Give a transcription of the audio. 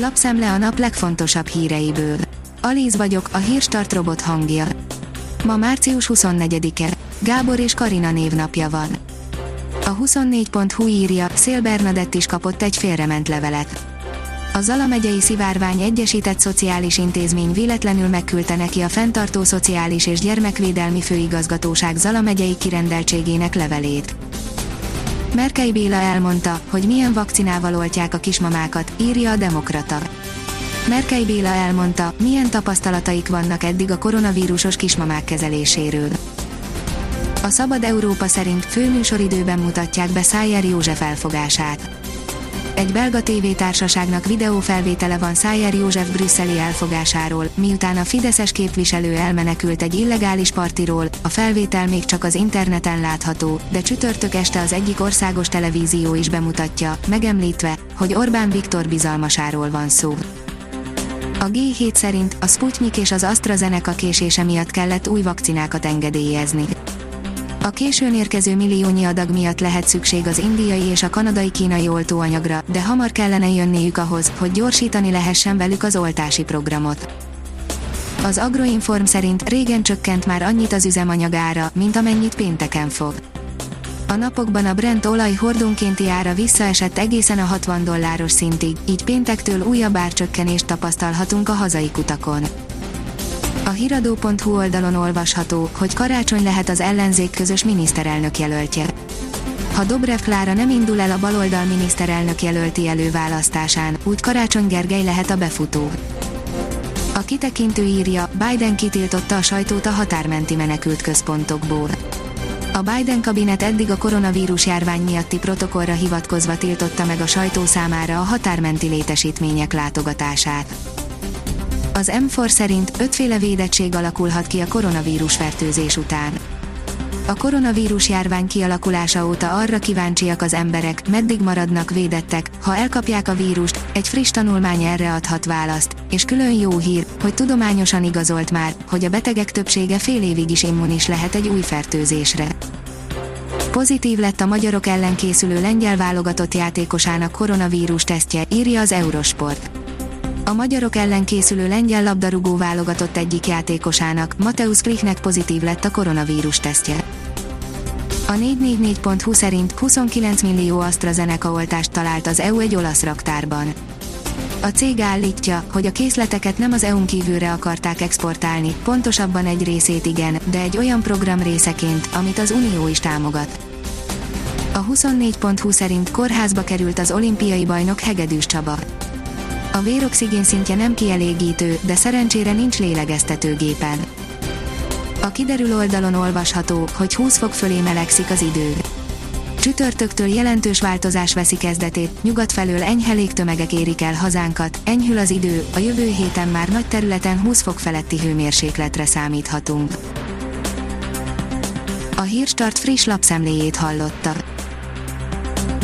Lapszemle a nap legfontosabb híreiből. Alíz vagyok, a hírstart robot hangja. Ma március 24-e. Gábor és Karina névnapja van. A 24.hu írja, Szél Bernadett is kapott egy félrement levelet. A Zala megyei Szivárvány Egyesített Szociális Intézmény véletlenül megküldte neki a Fentartó Szociális és Gyermekvédelmi Főigazgatóság Zala megyei kirendeltségének levelét. Merkei Béla elmondta, hogy milyen vakcinával oltják a kismamákat, írja a Demokrata. Merkei Béla elmondta, milyen tapasztalataik vannak eddig a koronavírusos kismamák kezeléséről. A Szabad Európa szerint főműsoridőben mutatják be Szájer József elfogását. Egy belga tévétársaságnak videófelvétele van Szájer József brüsszeli elfogásáról, miután a Fideszes képviselő elmenekült egy illegális partiról, a felvétel még csak az interneten látható, de csütörtök este az egyik országos televízió is bemutatja, megemlítve, hogy Orbán Viktor bizalmasáról van szó. A G7 szerint a Sputnik és az AstraZeneca késése miatt kellett új vakcinákat engedélyezni. A későn érkező milliónyi adag miatt lehet szükség az indiai és a kanadai-kínai oltóanyagra, de hamar kellene jönniük ahhoz, hogy gyorsítani lehessen velük az oltási programot. Az Agroinform szerint régen csökkent már annyit az üzemanyagára, mint amennyit pénteken fog. A napokban a Brent olaj hordónkénti ára visszaesett egészen a 60 dolláros szintig, így péntektől újabb árcsökkenést tapasztalhatunk a hazai kutakon. A hiradó.hu oldalon olvasható, hogy karácsony lehet az ellenzék közös miniszterelnök jelöltje. Ha Dobrev Klára nem indul el a baloldal miniszterelnök jelölti előválasztásán, úgy Karácsony Gergely lehet a befutó. A kitekintő írja, Biden kitiltotta a sajtót a határmenti menekült központokból. A Biden kabinet eddig a koronavírus járvány miatti protokollra hivatkozva tiltotta meg a sajtó számára a határmenti létesítmények látogatását. Az M4 szerint ötféle védettség alakulhat ki a koronavírus fertőzés után. A koronavírus járvány kialakulása óta arra kíváncsiak az emberek, meddig maradnak védettek, ha elkapják a vírust, egy friss tanulmány erre adhat választ, és külön jó hír, hogy tudományosan igazolt már, hogy a betegek többsége fél évig is immunis lehet egy új fertőzésre. Pozitív lett a magyarok ellen készülő lengyel válogatott játékosának koronavírus tesztje, írja az Eurosport a magyarok ellen készülő lengyel labdarúgó válogatott egyik játékosának, Mateusz Klichnek pozitív lett a koronavírus tesztje. A 444.hu szerint 29 millió AstraZeneca oltást talált az EU egy olasz raktárban. A cég állítja, hogy a készleteket nem az EU-n kívülre akarták exportálni, pontosabban egy részét igen, de egy olyan program részeként, amit az Unió is támogat. A 24.hu szerint kórházba került az olimpiai bajnok Hegedűs Csaba. A véroxigén szintje nem kielégítő, de szerencsére nincs lélegeztetőgépen. A kiderül oldalon olvasható, hogy 20 fok fölé melegszik az idő. Csütörtöktől jelentős változás veszi kezdetét, nyugat felől enyhe légtömegek érik el hazánkat, enyhül az idő, a jövő héten már nagy területen 20 fok feletti hőmérsékletre számíthatunk. A Hírstart friss lapszemléjét hallotta.